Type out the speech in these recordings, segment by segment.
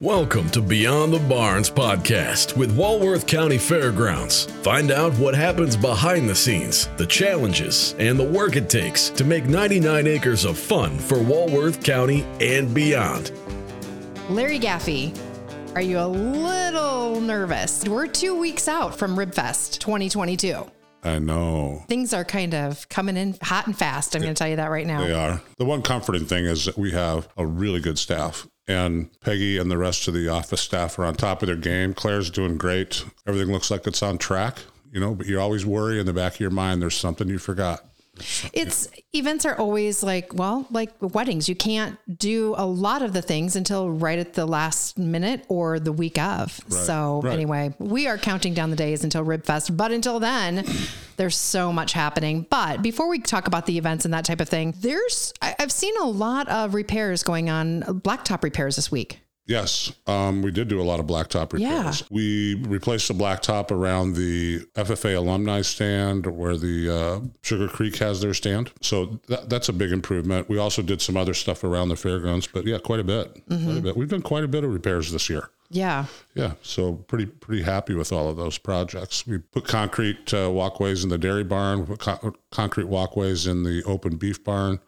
Welcome to Beyond the Barns podcast with Walworth County Fairgrounds. Find out what happens behind the scenes, the challenges, and the work it takes to make 99 acres of fun for Walworth County and beyond. Larry Gaffey, are you a little nervous? We're two weeks out from Ribfest 2022. I know. Things are kind of coming in hot and fast. I'm going to tell you that right now. They are. The one comforting thing is that we have a really good staff. And Peggy and the rest of the office staff are on top of their game. Claire's doing great. Everything looks like it's on track, you know, but you always worry in the back of your mind there's something you forgot. It's events are always like, well, like weddings. You can't do a lot of the things until right at the last minute or the week of. Right, So right. anyway, we are counting down the days until Ribfest. But until then, there's so much happening. But before we talk about the events and that type of thing, there's I- I've seen a lot of repairs going on, blacktop repairs this week. Yes, um, we did do a lot of blacktop repairs. Yeah. We replaced the blacktop around the FFA alumni stand where the uh, Sugar Creek has their stand. So that, that's a big improvement. We also did some other stuff around the fairgrounds, but yeah, quite a bit. Quite a bit. We've done quite a bit of repairs this year. Yeah. Yeah, so pretty pretty happy with all of those projects. We put concrete uh, walkways in the dairy barn. We put co- concrete walkways in the open beef barn.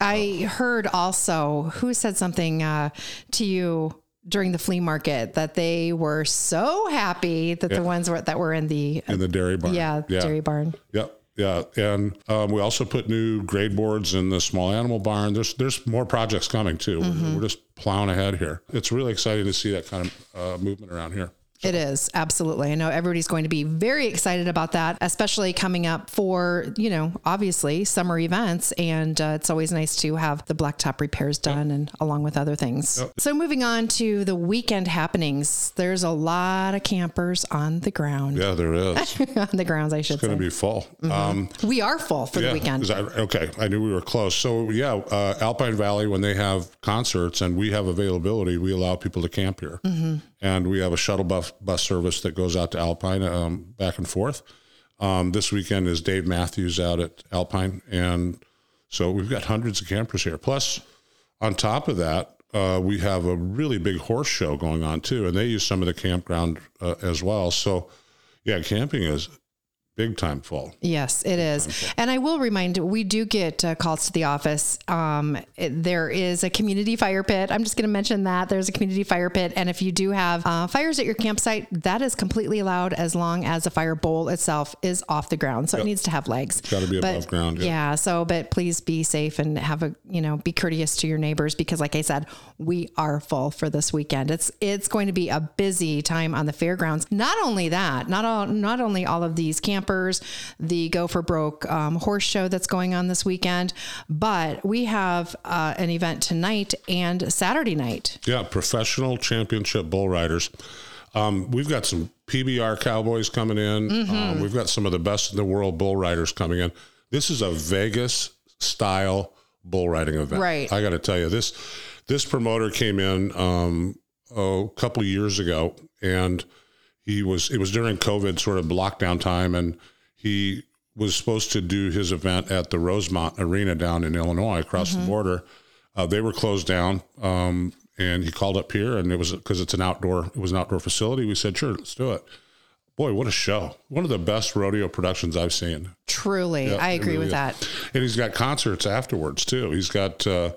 I heard also who said something uh, to you during the flea market that they were so happy that the ones were, that were in the in the dairy barn. yeah, yeah, dairy barn. Yep. Yeah, and um, we also put new grade boards in the small animal barn. There's there's more projects coming too. We're- Mm-hmm. We're, just plowing ahead here. It's really exciting to see that kind of uh, movement around here. It is absolutely. I know everybody's going to be very excited about that, especially coming up for you know obviously summer events, and uh, it's always nice to have the blacktop repairs done, and along with other things. So moving on to the weekend happenings, there's a lot of campers on the ground. Yeah, there is. On the grounds, I should It's going to be full. Um, we are full for the weekend. okay, I knew we were close. So yeah, uh, Alpine Valley when they have concerts and we have availability, we allow people to camp here, Mm-hmm. And we have a shuttle bus bus service that goes out to Alpine um, back and forth. Um, this weekend is Dave Matthews out at Alpine, and so we've got hundreds of campers here. Plus, on top of that, uh, we have a really big horse show going on too, and they use some of the campground uh, as well. So, yeah, camping is big time full. Yes, it is. And I will remind we do get uh, calls to the office. Um, it- there is a community fire pit. I'm just going to mention that there's a community fire pit. And if you do have uh, fires at your campsite, that is completely allowed as long as the fire bowl itself is off the ground. So it needs to have legs. Got to be But- above ground. Yeah. So, but please be safe and have a, you know, be courteous to your neighbors because like I said, we are full for this weekend. It's, it's going to be a busy time on the fairgrounds. Not only that, not all, not only all of these campers, the Go for Broke um, horse show that's going on this weekend, but we have uh, an event tonight and Saturday night. Yeah, professional championship bull riders. Um, we've got some PBR cowboys coming in. Mm-hmm. Um, we've got some of the best in the world bull riders coming in. This is a Vegas style bull riding event. Right. I got to tell you this. This promoter came in um, oh, a couple years ago, and he was. It was during COVID sort of lockdown time, and he was supposed to do his event at the Rosemont Arena down in Illinois, across the border. Uh, they were closed down, um, and he called up here, and it was because it's an outdoor. It was an outdoor facility. We said, "Sure, let's do it." Boy, what a show! One of the best rodeo productions I've seen. Truly, I agree really with is. that. And he's got concerts afterwards too. He's got uh,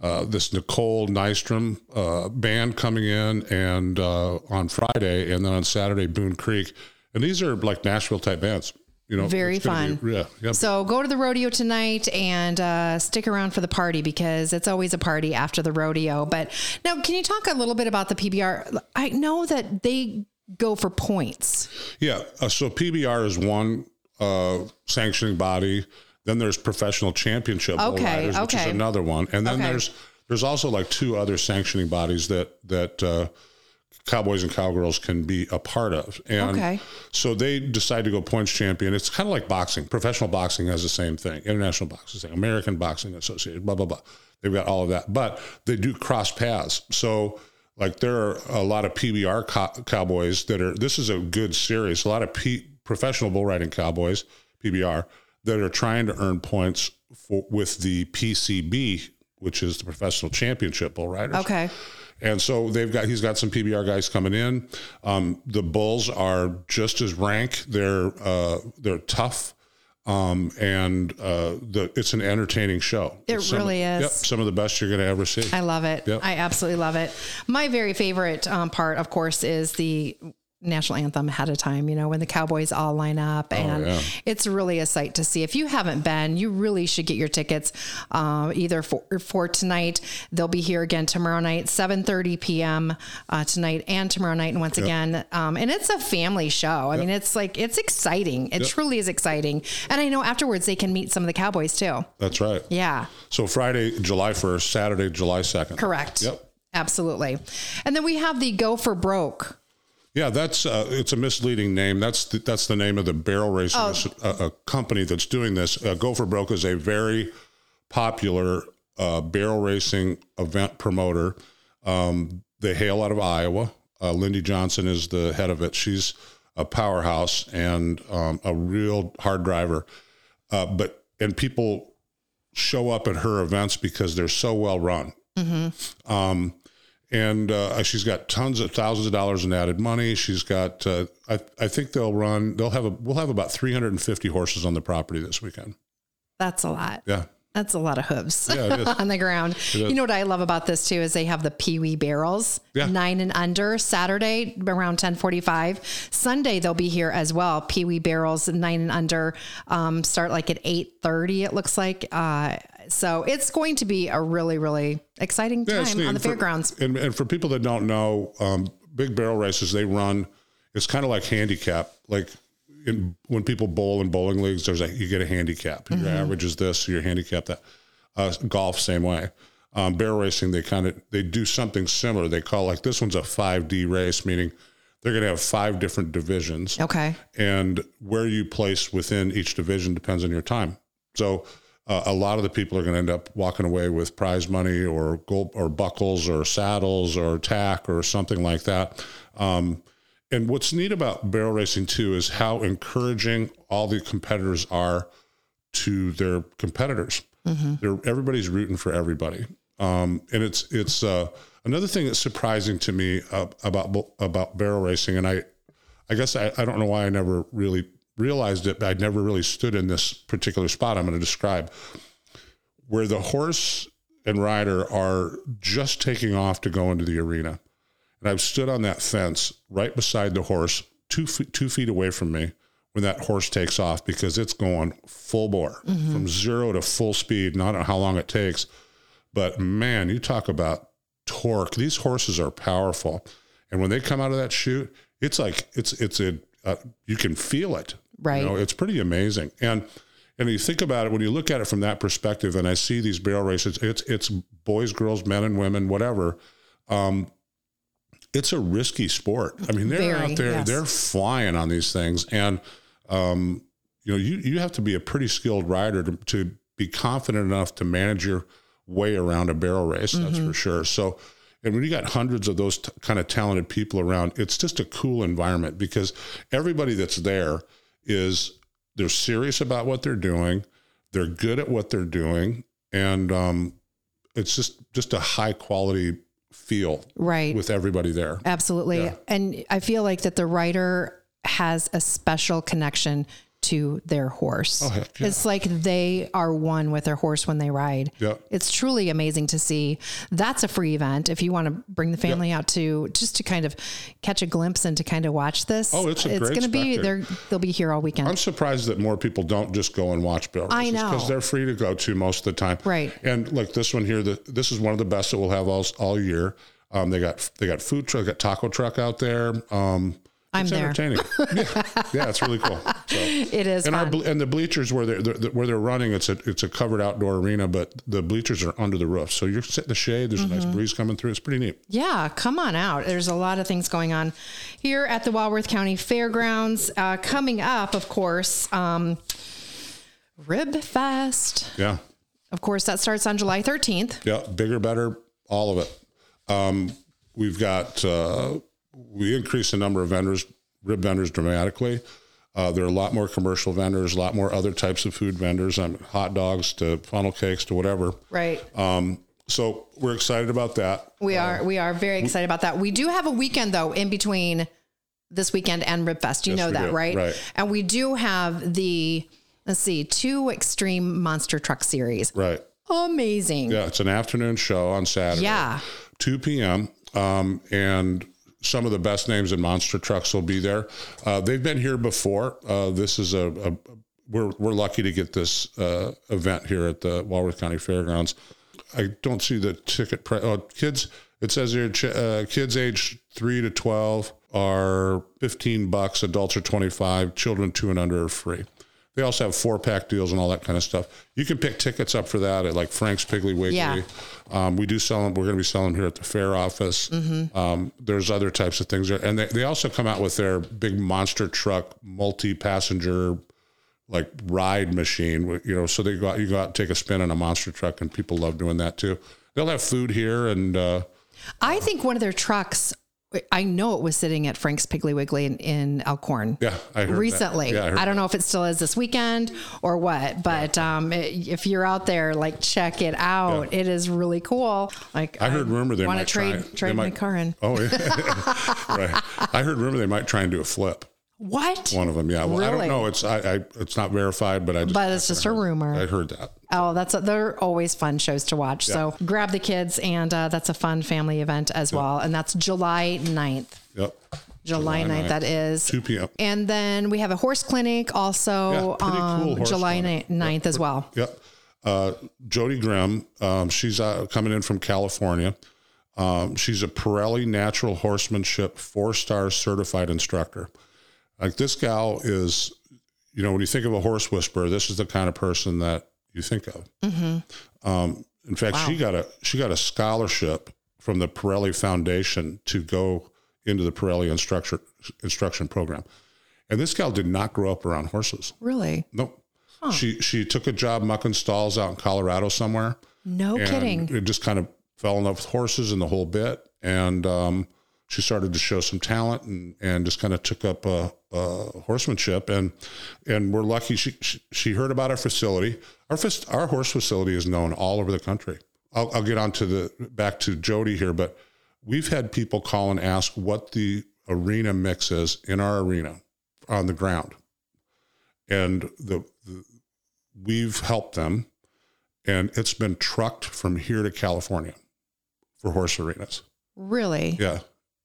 uh, this Nicole Nystrom uh, band coming in, and uh, on Friday, and then on Saturday, Boone Creek. And these are like Nashville type bands. You know, Very fun. be- yeah, yeah. So go to the rodeo tonight and uh, stick around for the party because it's always a party after the rodeo. But now, can you talk a little bit about the PBR? I know that they go for points. Yeah. Uh, so PBR is one uh, sanctioning body. Then there's professional championship bull Okay, riders, which okay. is another one. And then Okay. there's there's also like two other sanctioning bodies that that uh, cowboys and cowgirls can be a part of. And Okay. so they decide to go points champion. It's kind of like boxing. Professional boxing has the same thing. International boxing, thing. American Boxing Association, blah blah blah. They've got all of that, but they do cross paths. So like there are a lot of PBR co- cowboys that are. This is a good series. A lot of P, professional bull riding cowboys, PBR, that are trying to earn points for with the PCB, which is the Professional Championship Bull Riders. Okay. And so they've got he's got some PBR guys coming in. Um, the bulls are just as rank. They're uh, they're tough. Um, and uh, the it's an entertaining show. It Some- really is. Yep, some of the best you're going to ever see. I love it. Yep. I absolutely love it. My very favorite um, part, of course, is the national anthem ahead of time, you know, when the Cowboys all line up. And Oh, yeah. it's really a sight to see. If you haven't been, you really should get your tickets uh, either for, for tonight. They'll be here again tomorrow night, 7.30 p.m. Uh, tonight and tomorrow night. And once again, um, and it's a family show. I mean, it's like, it's exciting. It truly is exciting. And I know afterwards they can meet some of the Cowboys too. That's right. Yeah. So Friday, July 1st, Saturday, July 2nd. Correct. Yep. Absolutely. And then we have the Go for Broke. Yeah, that's uh, it's a misleading name. That's the, that's the name of the barrel racing Oh. a, a company that's doing this. Uh, Go for Broke is a very popular uh, barrel racing event promoter. Um, they hail out of Iowa. Uh, Lindy Johnson is the head of it. She's a powerhouse and um, a real hard driver. Uh, but and people show up at her events because they're so well run. Um, and uh, she's got tons of thousands of dollars in added money. She's got, uh, I, I think they'll run. They'll have a. We'll have about 350 horses on the property this weekend. That's a lot. Yeah, That's a lot of hooves Yeah, on the ground. You know what I love about this too is they have the Pee Wee barrels, Yeah. nine and under. Saturday around ten forty five. Sunday they'll be here as well. Pee Wee barrels, nine and under, um, start like at eight thirty. It looks like. Uh, so it's going to be a really really exciting Yeah, time neat. on the For- fairgrounds. And, and for people that don't know, um, big barrel races they run. It's kind of like handicap. Like in, when people bowl in bowling leagues, there's a you get a handicap. Your average is this. Your handicap that. Uh, golf same way. Um, barrel racing they kind of they do something similar. They call like this one's a five D race, meaning they're going to have five different divisions. Okay. and where you place within each division depends on your time. So uh, a lot of the people are going to end up walking away with prize money or gold or buckles or saddles or tack or something like that. Um, and what's neat about barrel racing too is how encouraging all the competitors are to their competitors. They're, everybody's rooting for everybody. Um, and it's it's uh, another thing that's surprising to me uh, about about barrel racing, and I I guess I, I don't know why I never really realized it, but I'd never really stood in this particular spot I'm going to describe, where the horse and rider are just taking off to go into the arena. And I've stood on that fence right beside the horse, two feet, two feet away from me, when that horse takes off because it's going full bore from zero to full speed. And I don't know how long it takes, but man, you talk about torque. These horses are powerful, and when they come out of that chute, it's like it's it's a uh, you can feel it. Right. You know, it's pretty amazing. And and you think about it when you look at it from that perspective, and I see these barrel races. It's it's boys, girls, men, and women, whatever. Um, it's a risky sport. I mean, they're Very, out there, yes. they're flying on these things, and um, you know, you you have to be a pretty skilled rider to, to be confident enough to manage your way around a barrel race. That's Mm-hmm. for sure. So, and when you got hundreds of those t- kind of talented people around, it's just a cool environment because everybody that's there is they're serious about what they're doing, they're good at what they're doing, and um, it's just just a high quality feel Right. with everybody there. Absolutely. And I feel like that the writer has a special connection to their horse. Oh, yeah. It's like they are one with their horse when they ride. Yeah. It's truly amazing to see. That's a free event if you want to bring the family out to just to kind of catch a glimpse and to kind of watch this. Oh, it's a great going to be they're they'll be here all weekend. I'm surprised that more people don't just go and watch barrel I know. because they're free to go to most of the time. Right. And like this one here, the, this is one of the best that we'll have all all year. Um, they got they got food truck, got taco truck out there. Um, I'm it's there. entertaining. yeah, yeah, it's really cool. So. it is And fun. ble- and the bleachers where they're, they're where they're running, it's a it's a covered outdoor arena, but the bleachers are under the roof, so you're sitting in the shade. There's a Mm-hmm. nice breeze coming through. It's pretty neat. Yeah, come on out. There's a lot of things going on here at the Walworth County Fairgrounds. Uh, coming up, of course, um, Rib Fest. Yeah, Of course, that starts on July 13th. yeah, bigger, better, all of it. Um, we've got uh, we increased the number of vendors, rib vendors, dramatically. Uh, there are a lot more commercial vendors, a lot more other types of food vendors, um, hot dogs to funnel cakes to whatever. Right. Um, so we're excited about that. We are we are very excited about that. We do have a weekend though in between this weekend and Ribfest. You Yes, know that, do. right? Right. And we do have the let's see, two extreme monster truck series. Right. Amazing. Yeah, it's an afternoon show on Saturday. Yeah. 2 p.m. Um, and some of the best names in monster trucks will be there. Uh, they've been here before. Uh, this is a, a we're we're lucky to get this uh, event here at the Walworth County Fairgrounds. I don't see the ticket price. Oh, kids, it says here uh, kids age three to twelve are fifteen bucks. Adults are twenty five. Children two and under are free. They also have four pack deals and all that kind of stuff. You can pick tickets up for that at like Frank's Piggly Wiggly. Yeah. Um, we do sell them. We're going to be selling here at the fair office. Um, there's other types of things there, and they, they also come out with their big monster truck, multi-passenger, like ride machine. You know, so they go out, you go out and take a spin on a monster truck, and people love doing that too. They'll have food here, and uh, I think one of their trucks I know it was sitting at Frank's Piggly Wiggly in, in Elkhorn. yeah, I heard that. recently. Yeah, I I don't know if it still is this weekend or what, but um, it- if you're out there, like check it out. It is really cool. Like I heard rumor they want might to trade try, trade my might- car in. Oh, yeah. right. I heard rumor they might try and do a flip. What? One of them, yeah. Well, I don't know. It's I, I it's not verified, but I just But it's just a rumor. I heard that. Oh, that's a, they're always fun shows to watch. So grab the kids, and uh, that's a fun family event as well. And that's July 9th. Yep. July, 9th, that is. 2 p.m. And then we have a horse clinic also Yeah, cool um, horse July clinic. 9th as well. Yep. Uh, Jody Grimm, um, she's uh, coming in from California. Um, she's a Parelli Natural Horsemanship four star certified instructor. Like this gal is, you know, when you think of a horse whisperer, this is the kind of person that you think of. Um, in fact, she got a she got a scholarship from the Parelli Foundation to go into the Parelli instruction instruction program. And this gal did not grow up around horses. Really? Nope. She she took a job mucking stalls out in Colorado somewhere. No kidding. It just kind of fell in love with horses and the whole bit. And um, she started to show some talent and, and just kind of took up uh, uh, horsemanship. And and we're lucky she, she she heard about our facility. Our fac- our horse facility is known all over the country. I'll, I'll get on to the back to Jody here, but we've had people call and ask what the arena mix is in our arena on the ground, and the, the we've helped them, and it's been trucked from here to California for horse arenas. Really? Yeah,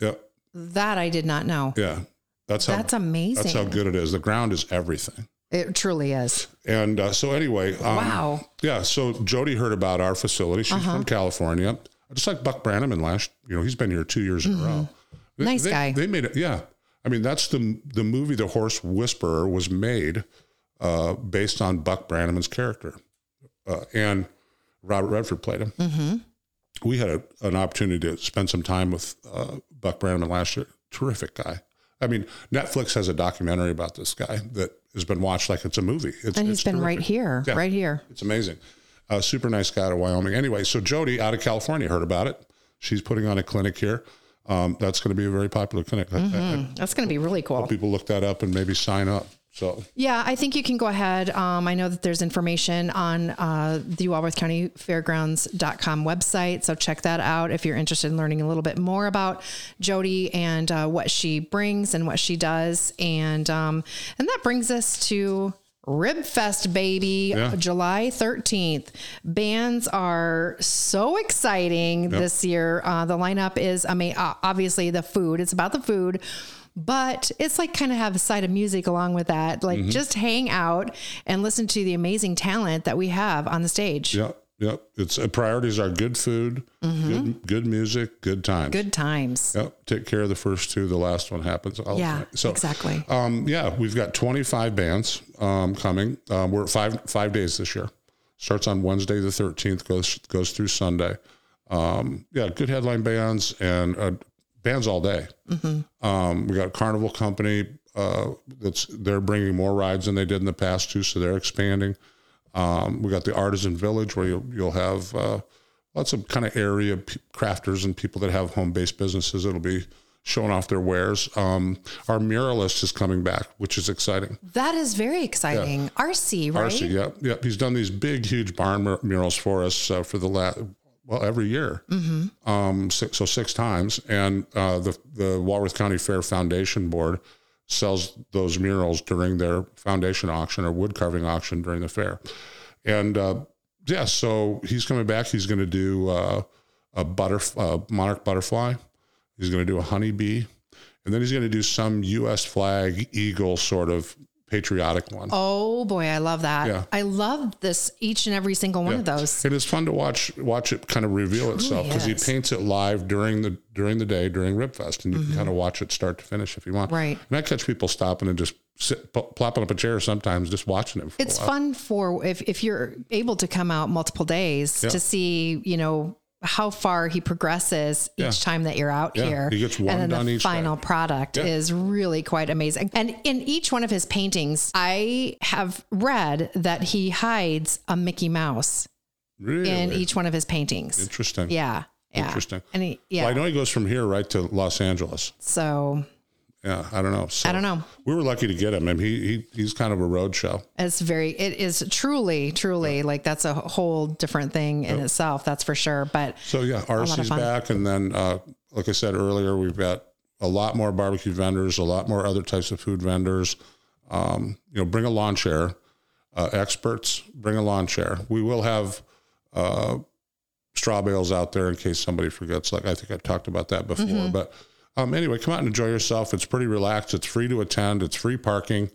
yeah, That I did not know. yeah. That's how That's amazing. that's how good it is. The ground is everything. It truly is. And uh, so anyway, um, Wow. Uh-huh. Yeah, so Jody heard about our facility. She's from California, just like Buck Brannaman last. You know, he's been here two years in a row. They- Mm-hmm. Nice they- guy. They made it. Yeah, I mean that's the the movie. The Horse Whisperer was made uh, based on Buck Brannaman's character, uh, and Robert Redford played him. Mm-hmm. We had a, an opportunity to spend some time with uh, Buck Brannaman last year. Terrific guy. I mean, Netflix has a documentary about this guy that has been watched like it's a movie. It's, And he's it's been terrific. right here, Yeah. right here. It's amazing. Uh, super nice guy out of Wyoming. Anyway, so Jody out of California heard about it. She's putting on a clinic here. Um, that's going to be a very popular clinic. I- I- I- That's going to be really cool. people look that up and maybe sign up. So Yeah, I think you can go ahead. Um, I know that there's information on uh, the Walworth County Fairgrounds.com website. So check that out if you're interested in learning a little bit more about Jody and uh, what she brings and what she does. And um, and that brings us to Rib Fest, baby, Yeah. July 13th. Bands are so exciting this year. Uh, the lineup is, I mean, uh, obviously the food, it's about the food, but it's like kind of have a side of music along with that. Like just hang out and listen to the amazing talent that we have on the stage. Yep. Yep. It's uh, priorities are good food, good good music, good times. Good times. Yep. Take care of the first two. The last one happens. all Yeah, time. So exactly. Um, yeah, we've got 25 bands um, coming. Um, we're at five five days this year. Starts on Wednesday the 13th, goes goes through Sunday. Um, yeah, good headline bands and uh, bands all day. Um, we got a Carnival Company uh, that's they're bringing more rides than they did in the past too, so they're expanding. Um, we got the Artisan Village where you'll you'll have uh, lots of kind of area p- crafters and people that have home based businesses. It'll be showing off their wares. Um, our muralist is coming back, which is exciting. That is very exciting. RC, right? RC, yep, yep. He's done these big, huge barn mur- murals for us uh, for the last well every year. Mm-hmm. Um, six, so six times, and uh, the the Walworth County Fair Foundation Board sells those murals during their foundation auction or wood carving auction during the fair, and uh, yeah, so he's coming back. He's going to do uh, a butter uh, monarch butterfly. He's going to do a honeybee, and then he's going to do some U.S. flag eagle sort of patriotic one. Oh boy, I love that. Yeah. I love this each and every single one of those. It is fun to watch watch it kind of reveal itself because he paints it live during the during the day during Ribfest, and you can kind of watch it start to finish if you want. Mm-hmm. Right. And I catch people stopping and just sit, plopping up a chair sometimes, just watching it. For It's fun for if if you're able to come out multiple days Yeah. to see, you know, how far he progresses each Yeah. time that you're out Yeah, here. he gets one and then the final day. product Yeah. is really quite amazing. And in each one of his paintings, I have read that he hides a Mickey Mouse Really in each one of his paintings. interesting. Yeah. Yeah. Interesting. And he, yeah. Well, I know he goes from here right to Los Angeles. so Yeah, I don't know. So I don't know. We were lucky to get him. I mean, he, he he's kind of a road show. It's very, it is truly, truly like that's a whole different thing in itself. That's for sure. But So yeah, RC's back, and then uh, like I said earlier, we've got a lot more barbecue vendors, a lot more other types of food vendors. Um, you know, bring a lawn chair. Uh, experts, bring a lawn chair. We will have uh, straw bales out there in case somebody forgets. Like I think I've talked about that before. Mm-hmm. But um, anyway, come out and enjoy yourself. It's pretty relaxed. It's free to attend. It's free parking.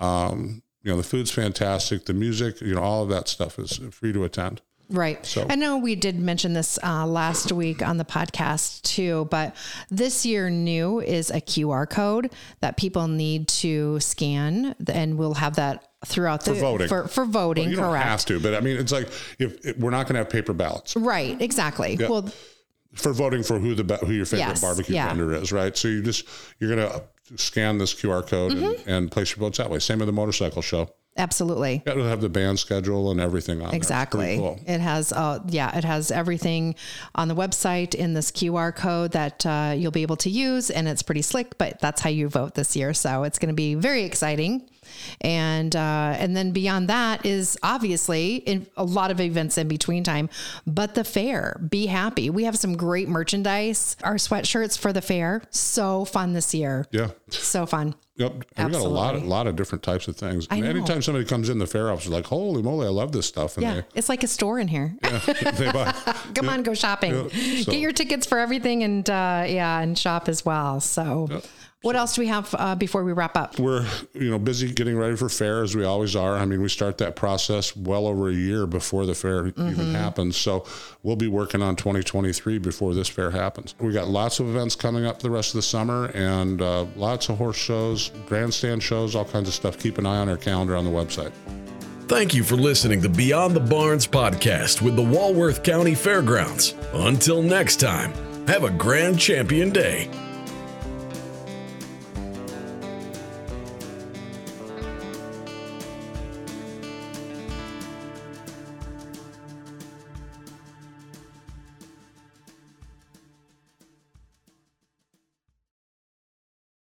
Um, you know, the food's fantastic. The music, you know, all of that stuff is free to attend. Right. So- I know we did mention this uh, last week on the podcast too, but this year new is a QR code that people need to scan, and we'll have that throughout the for voting. For, for voting, You don't correct? have to, but I mean, it's like if, if we're not going to have paper ballots Right. Exactly. Well, for voting for who the who your favorite Yes, barbecue yeah. vendor is, right? So you just you're going to scan this QR code Mm-hmm. and, and place your votes that way. Same with the motorcycle show. absolutely. It'll have the band schedule and everything on there. Exactly. cool. It has, uh, yeah, it has everything on the website in this QR code that uh, you'll be able to use, and it's pretty slick. But that's how you vote this year, so it's going to be very exciting. And uh, and then beyond that is obviously in a lot of events in between time, but the fair. Be happy. We have some great merchandise. Our sweatshirts for the fair, so fun this year. Yeah. So fun. Yep. We got a lot, of, lot of different types of things. I And know. anytime somebody comes in the fair office, like, holy moly, I love this stuff. And Yeah, it's like a store in here. they, they buy. Come on, go shopping. Yeah, so- Get your tickets for everything and uh, yeah, and shop as well. So, what else do we have uh, before we wrap up? we're you know busy getting ready for fair as we always are. I mean, we start that process well over a year before the fair Mm-hmm. even happens. So we'll be working on 2023 before this fair happens. We got lots of events coming up the rest of the summer and uh, lots of horse shows, grandstand shows, all kinds of stuff. Keep an eye on our calendar on the website. Thank you for listening to Beyond the Barns podcast with the Walworth County Fairgrounds. Until next time, have a grand champion day.